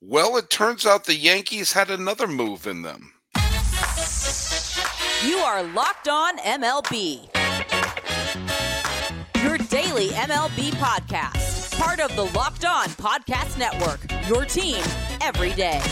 Well, it turns out the Yankees had another move in them. You are Locked On MLB. Your daily MLB podcast. Part of the Locked On Podcast Network. Your team every day.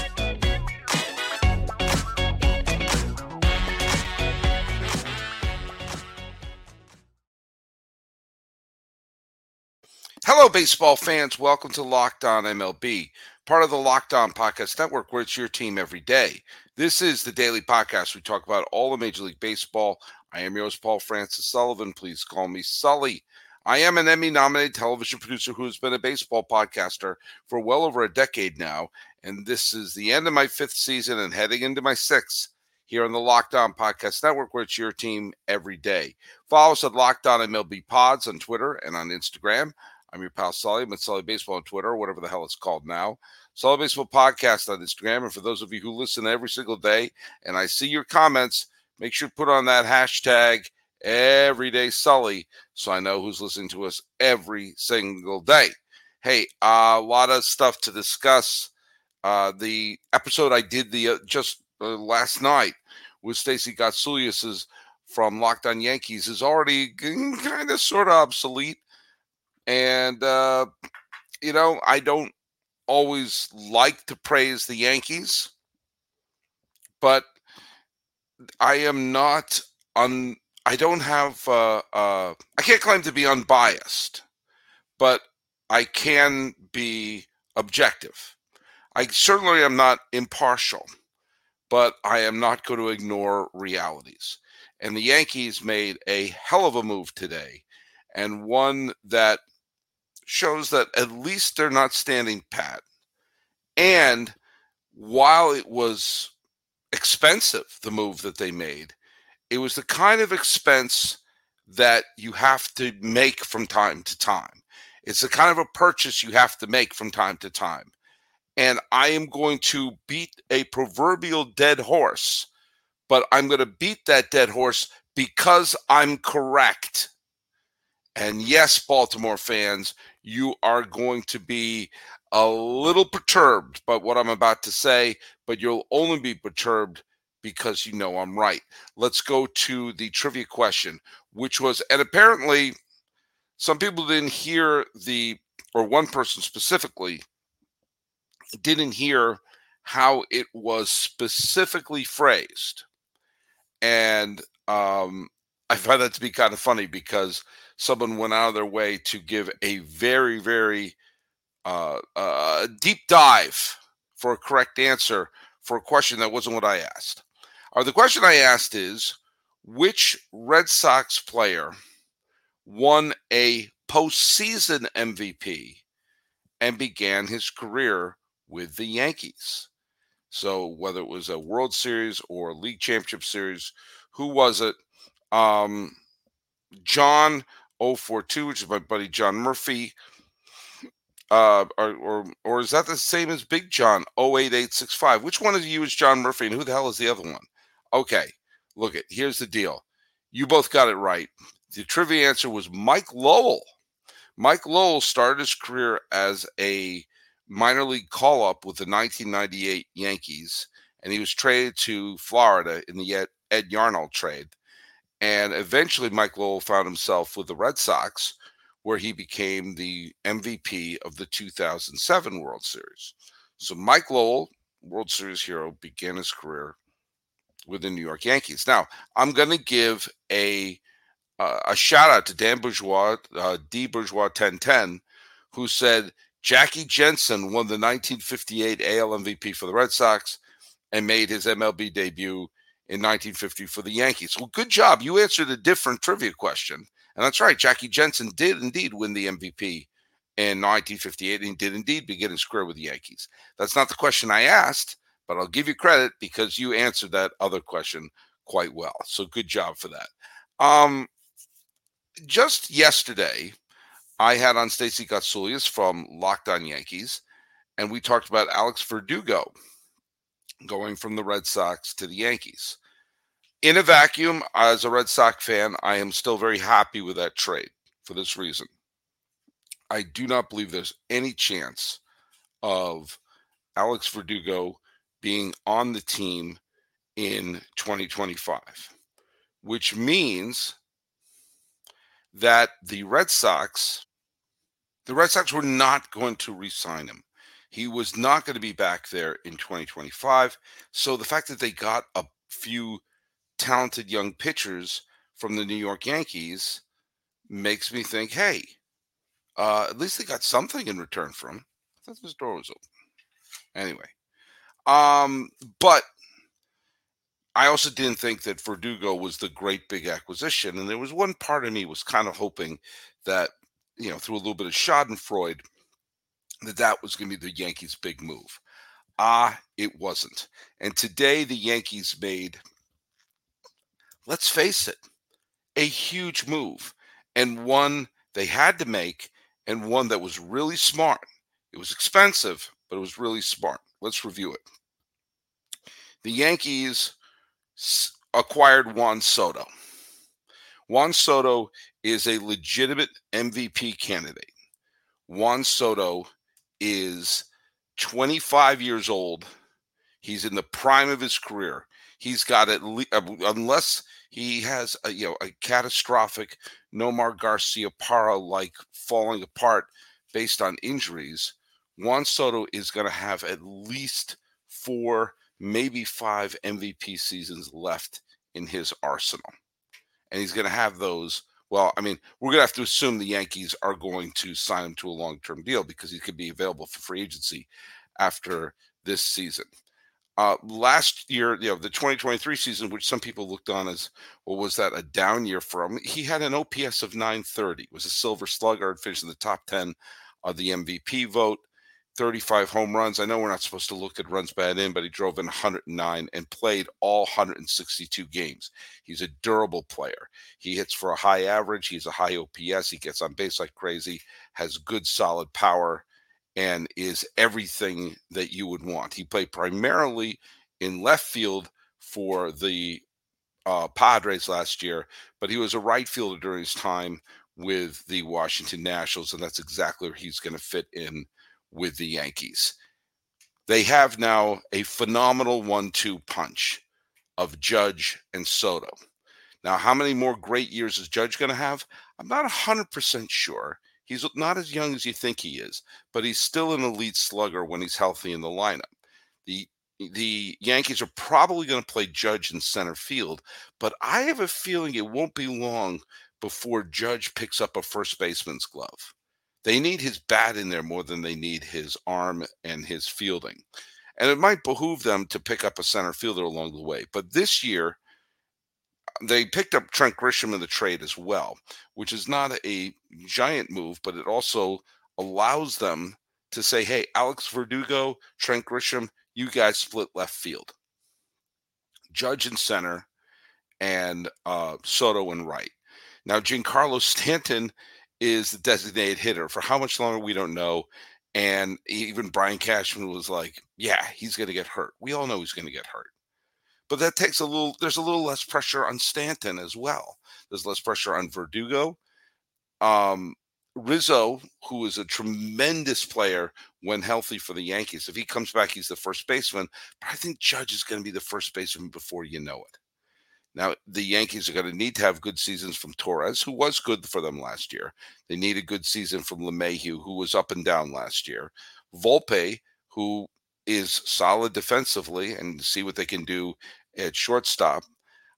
Hello, baseball fans. Welcome to Locked On MLB, part of the Locked On Podcast Network, where it's your team every day. This is the daily podcast. We talk about all of Major League Baseball. I am yours, Paul Francis Sullivan. Please call me Sully. I am an Emmy nominated television producer who has been a baseball podcaster for well over a decade now. And this is the end of my fifth season and heading into my sixth here on the Locked On Podcast Network, where it's your team every day. Follow us at Locked On MLB Pods on Twitter and on Instagram. I'm your pal Sully. I'm at Sully Baseball on Twitter, or whatever the hell it's called now. Sully Baseball Podcast on Instagram. And for those of you who listen every single day and I see your comments, make sure to put on that hashtag everyday Sully so I know who's listening to us every single day. Hey, uh, a lot of stuff to discuss. Uh, the episode I did the uh, just uh, last night with Stacey Gotsulias's from Locked On Yankees is already kind of sort of obsolete. And, uh, you know, I don't always like to praise the Yankees, but I am not un. I don't have. Uh, uh, I can't claim to be unbiased, but I can be objective. I certainly am not impartial, but I am not going to ignore realities. And the Yankees made a hell of a move today, and one that shows that at least they're not standing pat. And while it was expensive, the move that they made, it was the kind of expense that you have to make from time to time. It's the kind of a purchase you have to make from time to time. And I am going to beat a proverbial dead horse, but I'm going to beat that dead horse because I'm correct. And yes, Baltimore fans, you are going to be a little perturbed by what I'm about to say, but you'll only be perturbed because you know I'm right. Let's go to the trivia question, which was, and apparently some people didn't hear the, or one person specifically didn't hear how it was specifically phrased. And um, I find that to be kind of funny because someone went out of their way to give a very, very uh, uh, deep dive for a correct answer for a question that wasn't what I asked. Or uh, the question I asked is which Red Sox player won a postseason MVP and began his career with the Yankees? So whether it was a World Series or League Championship Series, who was it? Um, John 042, which is my buddy John Murphy. Uh, or, or or is that the same as Big John 08865? Which one of you is John Murphy and who the hell is the other one? Okay, look it. Here's the deal. You both got it right. The trivia answer was Mike Lowell. Mike Lowell started his career as a minor league call up with the 1998 Yankees, and he was traded to Florida in the Ed, Yarnall trade. And eventually, Mike Lowell found himself with the Red Sox, where he became the MVP of the 2007 World Series. So, Mike Lowell, World Series hero, began his career with the New York Yankees. Now, I'm going to give a uh, a shout out to Dan Bourgeois, uh, D Bourgeois 1010, who said Jackie Jensen won the 1958 AL MVP for the Red Sox and made his MLB debut in 1950 for the Yankees. Well, good job. You answered a different trivia question. And that's right. Jackie Jensen did indeed win the MVP in 1958 and did indeed begin his career with the Yankees. That's not the question I asked, but I'll give you credit because you answered that other question quite well. So good job for that. Um, just yesterday, I had on Stacey Gotsulias from Locked On Yankees, and we talked about Alex Verdugo going from the Red Sox to the Yankees. In a vacuum, as a Red Sox fan, I am still very happy with that trade for this reason. I do not believe there's any chance of Alex Verdugo being on the team in 2025, which means that the Red Sox, the Red Sox were not going to re-sign him. He was not going to be back there in 2025. So the fact that they got a few talented young pitchers from the New York Yankees makes me think, hey, uh, at least they got something in return from. I thought this door was open. Anyway, um, but I also didn't think that Verdugo was the great big acquisition, and there was one part of me was kind of hoping that you know through a little bit of Schadenfreude that that was going to be the Yankees' big move. Ah, it wasn't. And today the Yankees made, let's face it, a huge move and one they had to make and one that was really smart. It was expensive, but it was really smart. Let's review it. The Yankees acquired Juan Soto. Juan Soto is a legitimate MVP candidate. Juan Soto is 25 years old. He's in the prime of his career. He's got at least, uh, unless he has a, you know a catastrophic Nomar Garciaparra like falling apart based on injuries. Juan Soto is going to have at least four, maybe five MVP seasons left in his arsenal, and he's going to have those well, I mean, we're going to have to assume the Yankees are going to sign him to a long term deal because he could be available for free agency after this season. Uh, last year, you know, the 2023 season, which some people looked on as, well, was that a down year for him? He had an OPS of 930, was a silver slugger, finished in the top 10 of the MVP vote. 35 home runs. I know we're not supposed to look at runs batted in, but he drove in 109 and played all 162 games. He's a durable player. He hits for a high average. He's a high OPS. He gets on base like crazy, has good solid power, and is everything that you would want. He played primarily in left field for the uh, Padres last year, but he was a right fielder during his time with the Washington Nationals, and that's exactly where he's going to fit in with the Yankees. They have now a phenomenal one two punch of Judge and Soto. Now, how many more great years is Judge going to have? I'm not 100% sure. He's not as young as you think he is, but he's still an elite slugger when he's healthy in the lineup. The the Yankees are probably going to play Judge in center field, but I have a feeling it won't be long before Judge picks up a first baseman's glove. They need his bat in there more than they need his arm and his fielding. And it might behoove them to pick up a center fielder along the way. But this year, they picked up Trent Grisham in the trade as well, which is not a giant move, but it also allows them to say, hey, Alex Verdugo, Trent Grisham, you guys split left field. Judge in center and uh, Soto in right. Now, Giancarlo Stanton is the designated hitter. For how much longer, we don't know. And even Brian Cashman was like, yeah, he's going to get hurt. We all know he's going to get hurt. But that takes a little, there's a little less pressure on Stanton as well. There's less pressure on Verdugo. Um, Rizzo, who is a tremendous player when healthy for the Yankees, if he comes back, he's the first baseman. But I think Judge is going to be the first baseman before you know it. Now, the Yankees are going to need to have good seasons from Torres, who was good for them last year. They need a good season from LeMahieu, who was up and down last year. Volpe, who is solid defensively, and see what they can do at shortstop.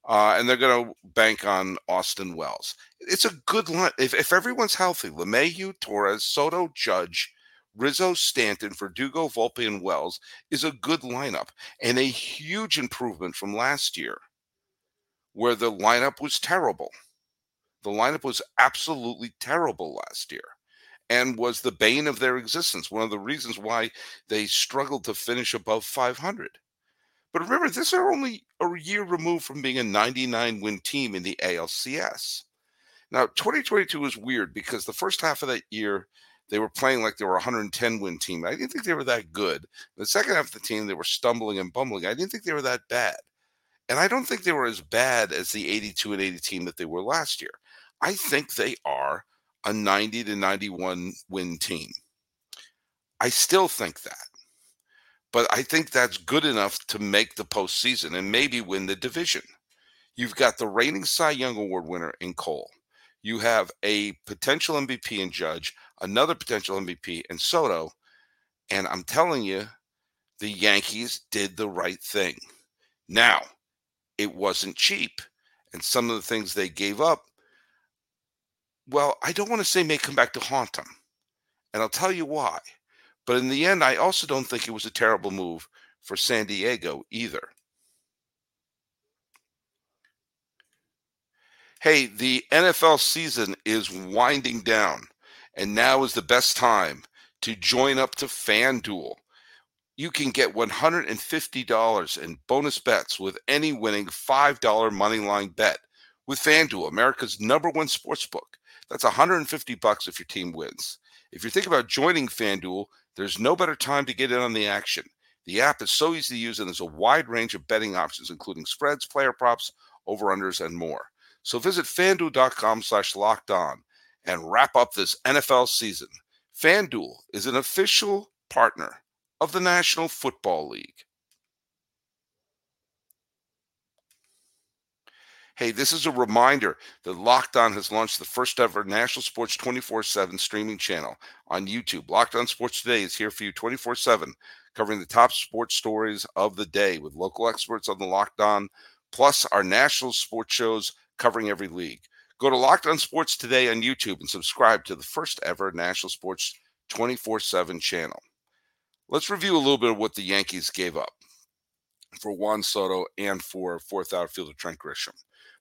Uh, and they're going to bank on Austin Wells. It's a good line. If, if everyone's healthy, LeMahieu, Torres, Soto, Judge, Rizzo, Stanton, Verdugo, Volpe, and Wells is a good lineup and a huge improvement from last year where the lineup was terrible. The lineup was absolutely terrible last year and was the bane of their existence. One of the reasons why they struggled to finish above 500. But remember, this are only a year removed from being a 99 win team in the ALCS. Now, 2022 was weird because the first half of that year, they were playing like they were a 110 win team. I didn't think they were that good. The second half of the team, they were stumbling and bumbling. I didn't think they were that bad. And I don't think they were as bad as the 82 and 80 team that they were last year. I think they are a 90 to 91 win team. I still think that. but I think that's good enough to make the postseason and maybe win the division. You've got the reigning Cy Young Award winner in Cole. You have a potential MVP in Judge, another potential MVP in Soto. And I'm telling you, the Yankees did the right thing. Now, it wasn't cheap. And some of the things they gave up, well, I don't want to say may come back to haunt them. And I'll tell you why. But in the end, I also don't think it was a terrible move for San Diego either. Hey, the NFL season is winding down, and now is the best time to join up to FanDuel. You can get $150 in bonus bets with any winning $5 moneyline bet with FanDuel, America's number one sports book. That's 150 bucks if your team wins. If you're thinking about joining FanDuel, there's no better time to get in on the action. The app is so easy to use, and there's a wide range of betting options, including spreads, player props, over-unders, and more. So visit fanduel.com slash locked on and wrap up this NFL season. FanDuel is an official partner of the National Football League. Hey, this is a reminder that Locked On has launched the first ever national sports 24 7 streaming channel on YouTube. Locked On Sports Today is here for you 24 7, covering the top sports stories of the day with local experts on the Locked On, plus our national sports shows covering every league. Go to Locked On Sports today on YouTube and subscribe to the first ever National Sports 24 7 channel. Let's review a little bit of what the Yankees gave up for Juan Soto and for fourth outfielder Trent Grisham.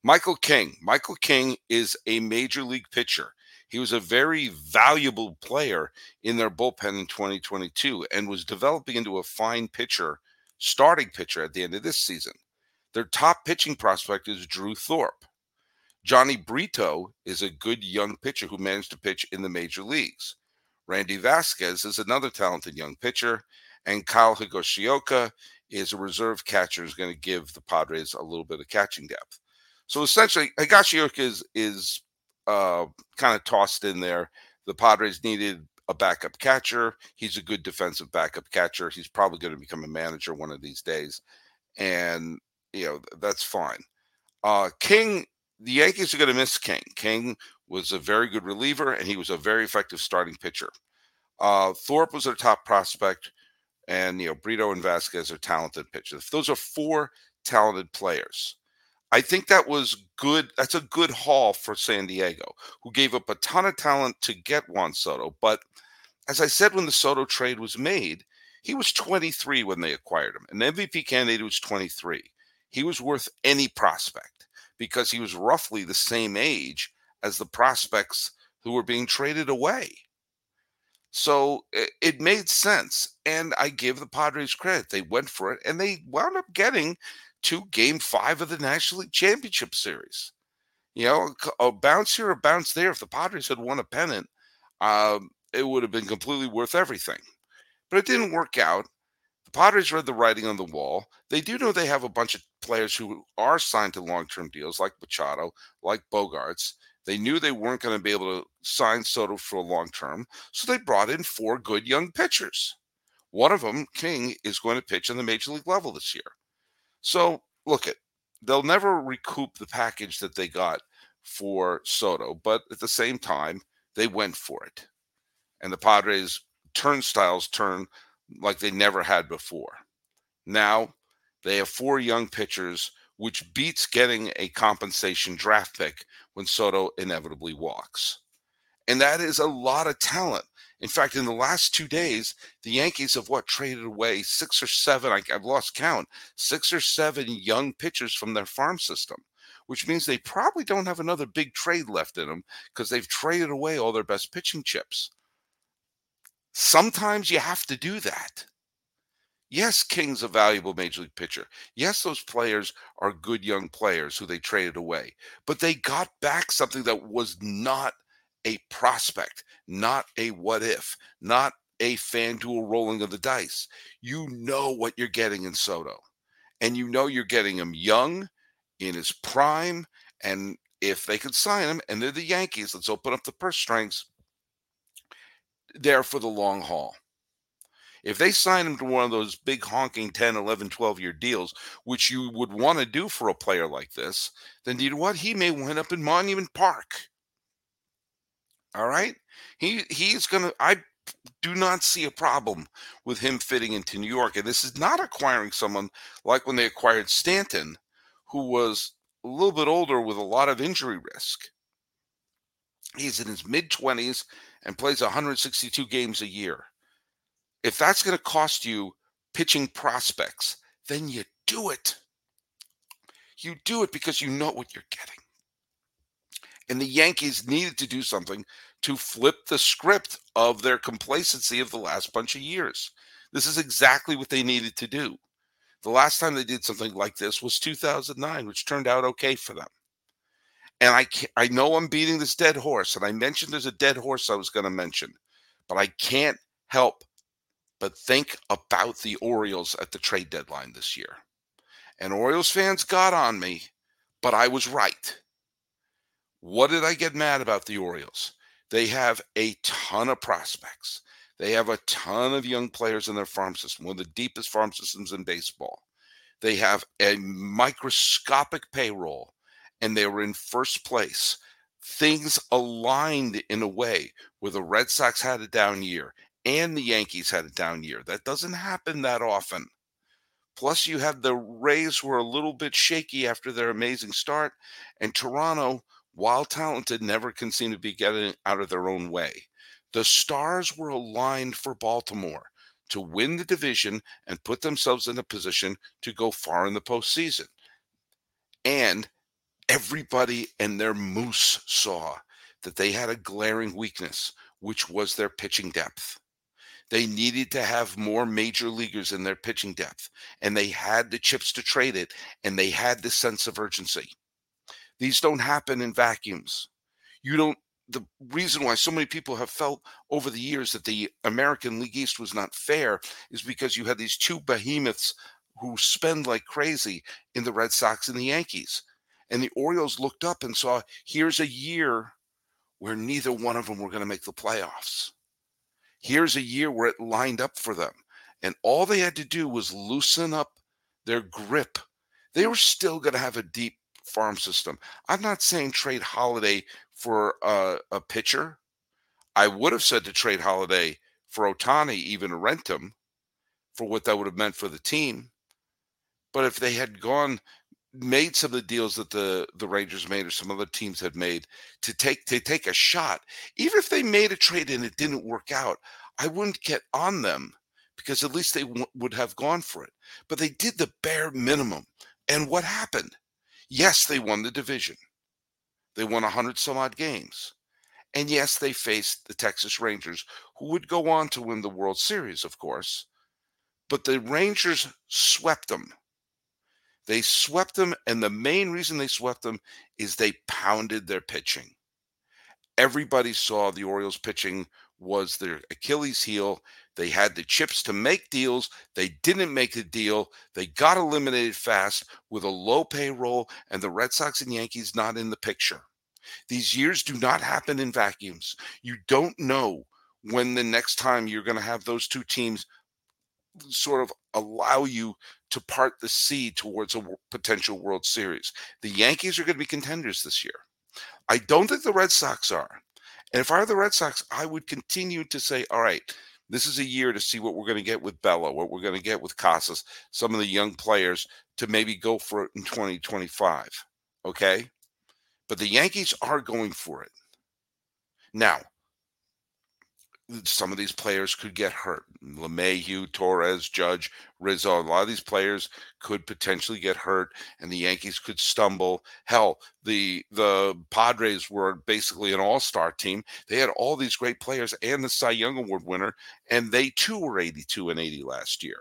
Michael King. Michael King is a major league pitcher. He was a very valuable player in their bullpen in 2022 and was developing into a fine pitcher, starting pitcher at the end of this season. Their top pitching prospect is Drew Thorpe. Johnny Brito is a good young pitcher who managed to pitch in the major leagues. Randy Vasquez is another talented young pitcher, and Kyle Higashioka is a reserve catcher who's going to give the Padres a little bit of catching depth. So essentially, Higashioka is is uh, kind of tossed in there. The Padres needed a backup catcher. He's a good defensive backup catcher. He's probably going to become a manager one of these days, and you know that's fine. Uh, King the Yankees are going to miss King. King was a very good reliever, and he was a very effective starting pitcher. Uh, Thorpe was their top prospect, and you know Brito and Vasquez are talented pitchers. Those are four talented players. I think that was good. That's a good haul for San Diego, who gave up a ton of talent to get Juan Soto. But as I said when the Soto trade was made, he was 23 when they acquired him. An MVP candidate was 23. He was worth any prospect because he was roughly the same age as the prospects who were being traded away. So it, made sense. And I give the Padres credit. They went for it and they wound up getting to game five of the National League Championship Series. You know, a bounce here, a bounce there. If the Padres had won a pennant, um, it would have been completely worth everything. But it didn't work out. The Padres read the writing on the wall. They do know they have a bunch of players who are signed to long term deals, like Machado, like Bogaerts. They knew they weren't going to be able to sign Soto for a long term, so they brought in four good young pitchers. One of them, King, is going to pitch on the major league level this year. So look at they'll never recoup the package that they got for Soto, but at the same time, they went for it. And the Padres turnstiles turn like they never had before. Now they have four young pitchers, which beats getting a compensation draft pick when Soto inevitably walks. And that is a lot of talent. In fact, in the last two days, the Yankees have what traded away six or seven, I, have lost count, six or seven young pitchers from their farm system, which means they probably don't have another big trade left in them because they've traded away all their best pitching chips. Sometimes you have to do that. Yes, King's a valuable major league pitcher. Yes, those players are good young players who they traded away, but they got back something that was not a prospect, not a what if, not a FanDuel rolling of the dice. You know what you're getting in Soto, and you know you're getting him young, in his prime, and if they could sign him, and they're the Yankees, let's open up the purse strings there for the long haul. If they sign him to one of those big honking 10, 11, 12 year deals, which you would want to do for a player like this, then you know what? He may wind up in Monument Park. All right? He he's gonna I do not see a problem with him fitting into New York. And this is not acquiring someone like when they acquired Stanton, who was a little bit older with a lot of injury risk. He's in his mid 20s and plays 162 games a year. If that's going to cost you pitching prospects, then you do it. You do it because you know what you're getting. And the Yankees needed to do something to flip the script of their complacency of the last bunch of years. This is exactly what they needed to do. The last time they did something like this was 2009, which turned out okay for them. And I I know I'm beating this dead horse, and I mentioned there's a dead horse I was going to mention, but I can't help but think about the Orioles at the trade deadline this year. And Orioles fans got on me, but I was right. What did I get mad about the Orioles? They have a ton of prospects. They have a ton of young players in their farm system, one of the deepest farm systems in baseball. They have a microscopic payroll, and they were in first place. Things aligned in a way where the Red Sox had a down year and the Yankees had a down year. That doesn't happen that often. Plus, you have the Rays were a little bit shaky after their amazing start, and Toronto while talented, never can seem to be getting out of their own way. The stars were aligned for Baltimore to win the division and put themselves in a position to go far in the postseason. And everybody and their moose saw that they had a glaring weakness, which was their pitching depth. They needed to have more major leaguers in their pitching depth, and they had the chips to trade it, and they had the sense of urgency. These don't happen in vacuums. You don't the reason why so many people have felt over the years that the American League East was not fair is because you had these two behemoths who spend like crazy in the Red Sox and the Yankees. And the Orioles looked up and saw here's a year where neither one of them were going to make the playoffs. Here's a year where it lined up for them. And all they had to do was loosen up their grip. They were still going to have a deep farm system. I'm not saying trade Holliday for a, a pitcher. I would have said to trade Holliday for Ohtani, even rent him for what that would have meant for the team. But if they had gone made some of the deals that the the Rangers made or some other teams had made to take to take a shot, even if they made a trade and it didn't work out, I wouldn't get on them because at least they w- would have gone for it. But they did the bare minimum. And what happened? Yes, they won the division. They won 100 some odd games. And yes, they faced the Texas Rangers, who would go on to win the World Series, of course. But the Rangers swept them. They swept them, and the main reason they swept them is they pounded their pitching. Everybody saw the Orioles pitching was their Achilles heel. They had the chips to make deals. They didn't make the deal. They got eliminated fast with a low payroll and the Red Sox and Yankees not in the picture. These years do not happen in vacuums. You don't know when the next time you're going to have those two teams sort of allow you to part the sea towards a potential World Series. The Yankees are going to be contenders this year. I don't think the Red Sox are. And if I were the Red Sox, I would continue to say, all right, this is a year to see what we're going to get with Bello, what we're going to get with Casas, some of the young players to maybe go for it in 2025. Okay. But the Yankees are going for it. Now, some of these players could get hurt. LeMahieu, Torres, Judge, Rizzo, a lot of these players could potentially get hurt, and the Yankees could stumble. Hell, the the Padres were basically an all-star team. They had all these great players and the Cy Young Award winner, and they too were 82 and 80 last year.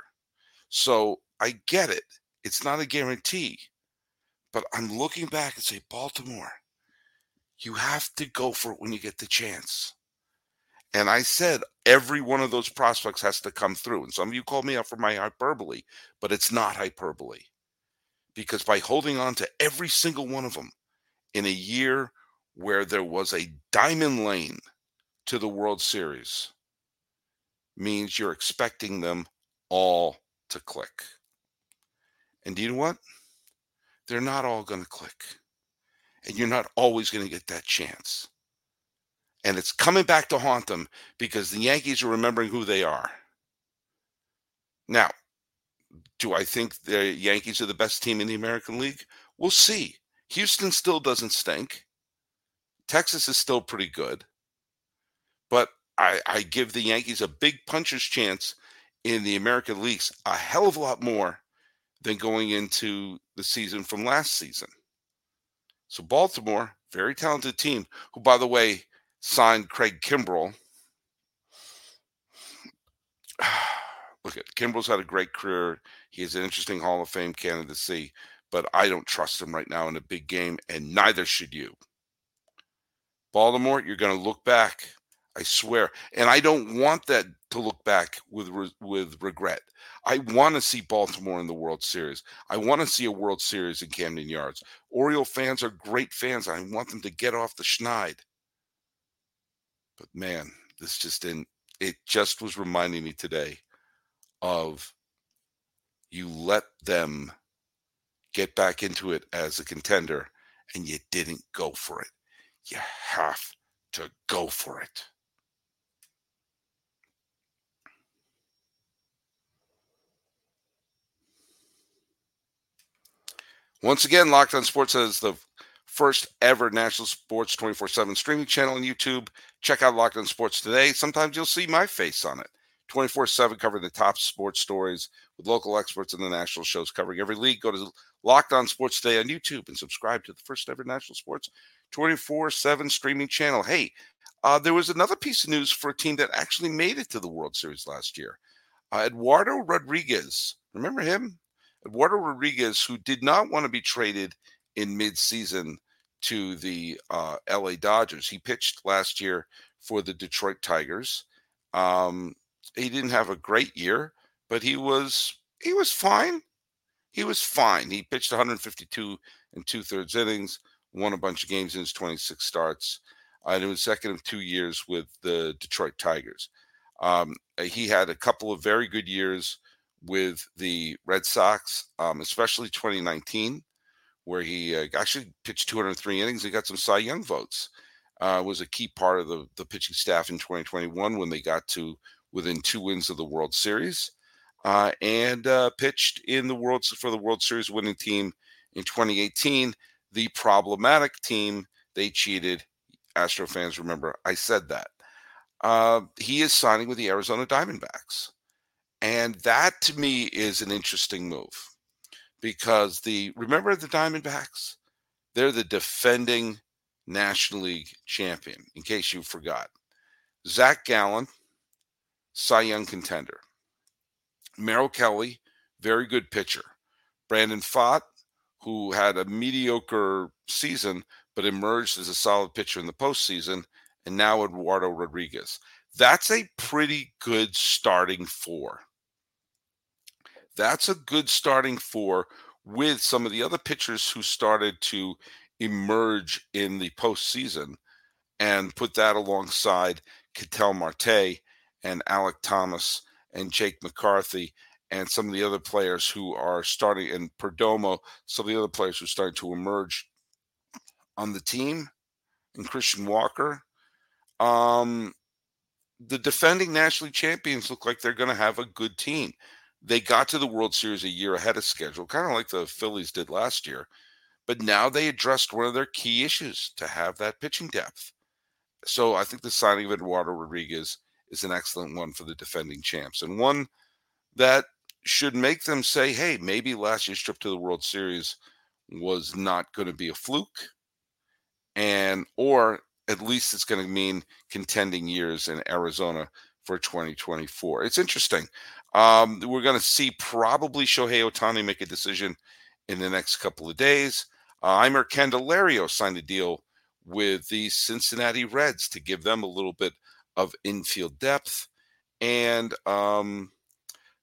So I get it. It's not a guarantee. But I'm looking back and say, Baltimore, you have to go for it when you get the chance. And I said every one of those prospects has to come through. And some of you called me out for my hyperbole, but it's not hyperbole. Because by holding on to every single one of them in a year where there was a diamond lane to the World Series, means you're expecting them all to click. And do you know what? They're not all going to click. And you're not always going to get that chance. And it's coming back to haunt them because the Yankees are remembering who they are. Now, do I think the Yankees are the best team in the American League? We'll see. Houston still doesn't stink. Texas is still pretty good. But I, I give the Yankees a big puncher's chance in the American Leagues, a hell of a lot more than going into the season from last season. So Baltimore, very talented team, who by the way signed Craig Kimbrel. Look at Kimbrel's had a great career. He has an interesting Hall of Fame candidacy, but I don't trust him right now in a big game, and neither should you. Baltimore, you're going to look back I swear. And I don't want that to look back with with regret. I want to see Baltimore in the World Series. I want to see a World Series in Camden Yards. Oriole fans are great fans. I want them to get off the schneid. But man, this just didn't. It just was reminding me today of you let them get back into it as a contender and you didn't go for it. You have to go for it. Once again, Locked On Sports has the first ever national sports 24 7 streaming channel on YouTube. Check out Locked On Sports today. Sometimes you'll see my face on it. 24 7 covering the top sports stories with local experts and the national shows covering every league. Go to Locked On Sports Today on YouTube and subscribe to the first ever national sports 24 7 streaming channel. Hey, uh, there was another piece of news for a team that actually made it to the World Series last year. Uh, Eduardo Rodriguez, remember him? Eduardo Rodriguez, who did not want to be traded in midseason to the uh, LA Dodgers. He pitched last year for the Detroit Tigers. Um, he didn't have a great year, but he was he was fine. He was fine. He pitched 152 and two thirds innings, won a bunch of games in his 26 starts, uh, and it was second of two years with the Detroit Tigers. Um, he had a couple of very good years with the Red Sox, um, especially 2019, where he uh, actually pitched 203 innings and got some Cy Young votes. Uh, was a key part of the, the pitching staff in 2021 when they got to within two wins of the World Series, uh, and uh, pitched in the World for the World Series winning team in 2018. The problematic team they cheated. Astro fans remember I said that. Uh, he is signing with the Arizona Diamondbacks. And that to me is an interesting move because the remember the Diamondbacks? They're the defending National League champion, in case you forgot. Zach Gallen, Cy Young contender. Merrill Kelly, very good pitcher. Brandon Pfaadt, who had a mediocre season but emerged as a solid pitcher in the postseason, and now Eduardo Rodriguez. That's a pretty good starting four. That's a good starting four with some of the other pitchers who started to emerge in the postseason and put that alongside Ketel Marte and Alek Thomas and Jake McCarthy and some of the other players who are starting and Perdomo, some of the other players who are starting to emerge on the team and Christian Walker. Um, the defending nationally champions look like they're going to have a good team. They got to the World Series a year ahead of schedule, kind of like the Phillies did last year. But now they addressed one of their key issues to have that pitching depth. So I think the signing of Eduardo Rodriguez is an excellent one for the defending champs and one that should make them say, hey, maybe last year's trip to the World Series was not going to be a fluke. And, or at least it's going to mean contending years in Arizona for 2024. It's interesting. Um, we're going to see probably Shohei Ohtani make a decision in the next couple of days. Uh, Jeimer Candelario signed a deal with the Cincinnati Reds to give them a little bit of infield depth, and um,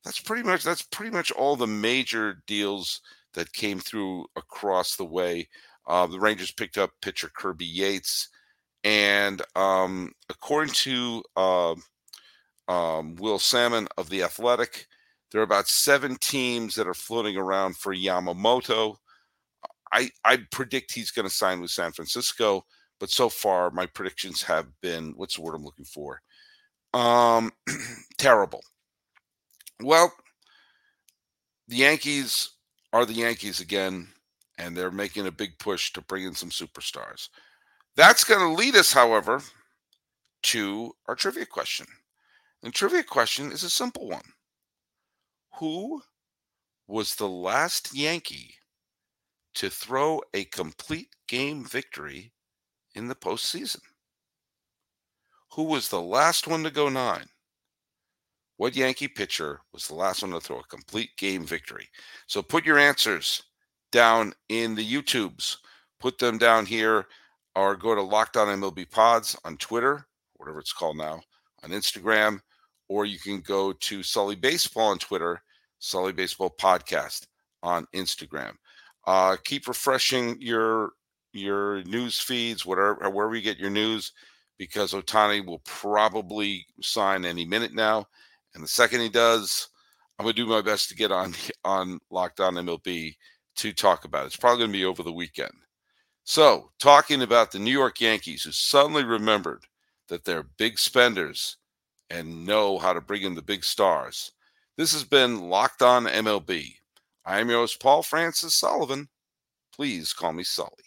that's pretty much that's pretty much all the major deals that came through across the way. Uh, the Rangers picked up pitcher Kirby Yates. And um, according to uh, um, Will Sammon of The Athletic. There are about seven teams that are floating around for Yamamoto. I, I predict he's going to sign with San Francisco, but so far my predictions have been what's the word I'm looking for? Um, terrible. Well, the Yankees are the Yankees again, and they're making a big push to bring in some superstars. That's going to lead us, however, to our trivia question. And trivia question is a simple one. Who was the last Yankee to throw a complete game victory in the postseason? Who was the last one to go nine? What Yankee pitcher was the last one to throw a complete game victory? So put your answers down in the YouTubes. Put them down here or go to Locked On MLB Pods on Twitter, whatever it's called now, on Instagram, or you can go to Sully Baseball on Twitter, Sully Baseball Podcast on Instagram. Uh, keep refreshing your your news feeds, whatever wherever you get your news, because Ohtani will probably sign any minute now. And the second he does, I'm gonna do my best to get on on Locked On MLB to talk about it. It's probably gonna be over the weekend. So, talking about the New York Yankees, who suddenly remembered that they're big spenders and know how to bring in the big stars. This has been Locked On MLB. I am your host, Paul Francis Sullivan. Please call me Sully.